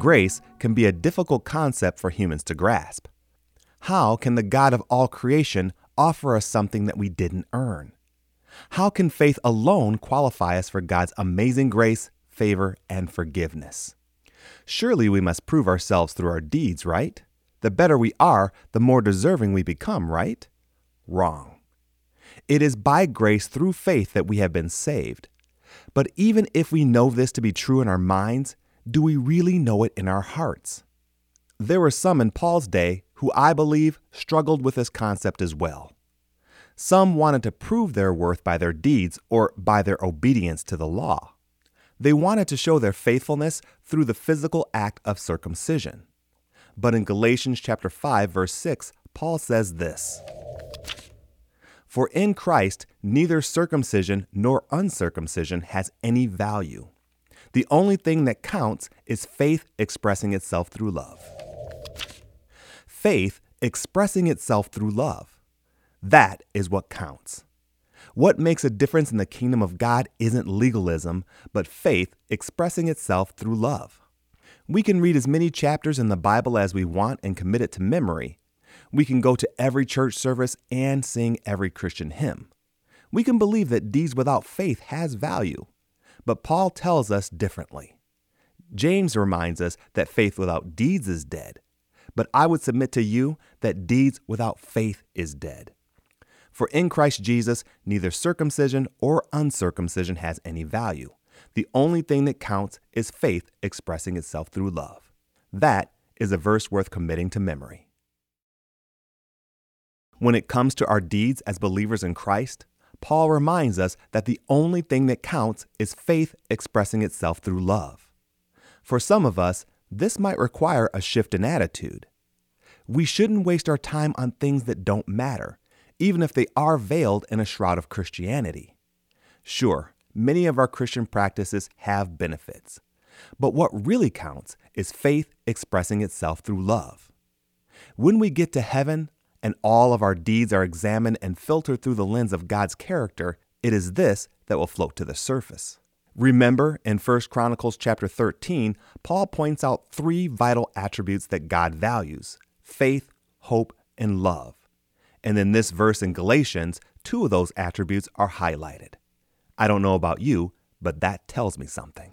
Grace can be a difficult concept for humans to grasp. How can the God of all creation offer us something that we didn't earn? How can faith alone qualify us for God's amazing grace, favor, and forgiveness? Surely we must prove ourselves through our deeds, right? The better we are, the more deserving we become, right? Wrong. It is by grace through faith that we have been saved. But even if we know this to be true in our minds, do we really know it in our hearts? There were some in Paul's day who I believe struggled with this concept as well. Some wanted to prove their worth by their deeds or by their obedience to the law. They wanted to show their faithfulness through the physical act of circumcision. But in Galatians chapter 5 verse 6, Paul says this: For in Christ neither circumcision nor uncircumcision has any value. The only thing that counts is faith expressing itself through love. Faith expressing itself through love. That is what counts. What makes a difference in the kingdom of God isn't legalism, but faith expressing itself through love. We can read as many chapters in the Bible as we want and commit it to memory. We can go to every church service and sing every Christian hymn. We can believe that deeds without faith has value. But Paul tells us differently. James reminds us that faith without deeds is dead. But I would submit to you that deeds without faith is dead. For in Christ Jesus, neither circumcision or uncircumcision has any value. The only thing that counts is faith expressing itself through love. That is a verse worth committing to memory. When it comes to our deeds as believers in Christ, Paul reminds us that the only thing that counts is faith expressing itself through love. For some of us, this might require a shift in attitude. We shouldn't waste our time on things that don't matter, even if they are veiled in a shroud of Christianity. Sure, many of our Christian practices have benefits, but what really counts is faith expressing itself through love. When we get to heaven, and all of our deeds are examined and filtered through the lens of God's character, it is this that will float to the surface. Remember in 1 Corinthians chapter 13, Paul points out three vital attributes that God values faith, hope, and love. And in this verse in Galatians, two of those attributes are highlighted. I don't know about you, but that tells me something.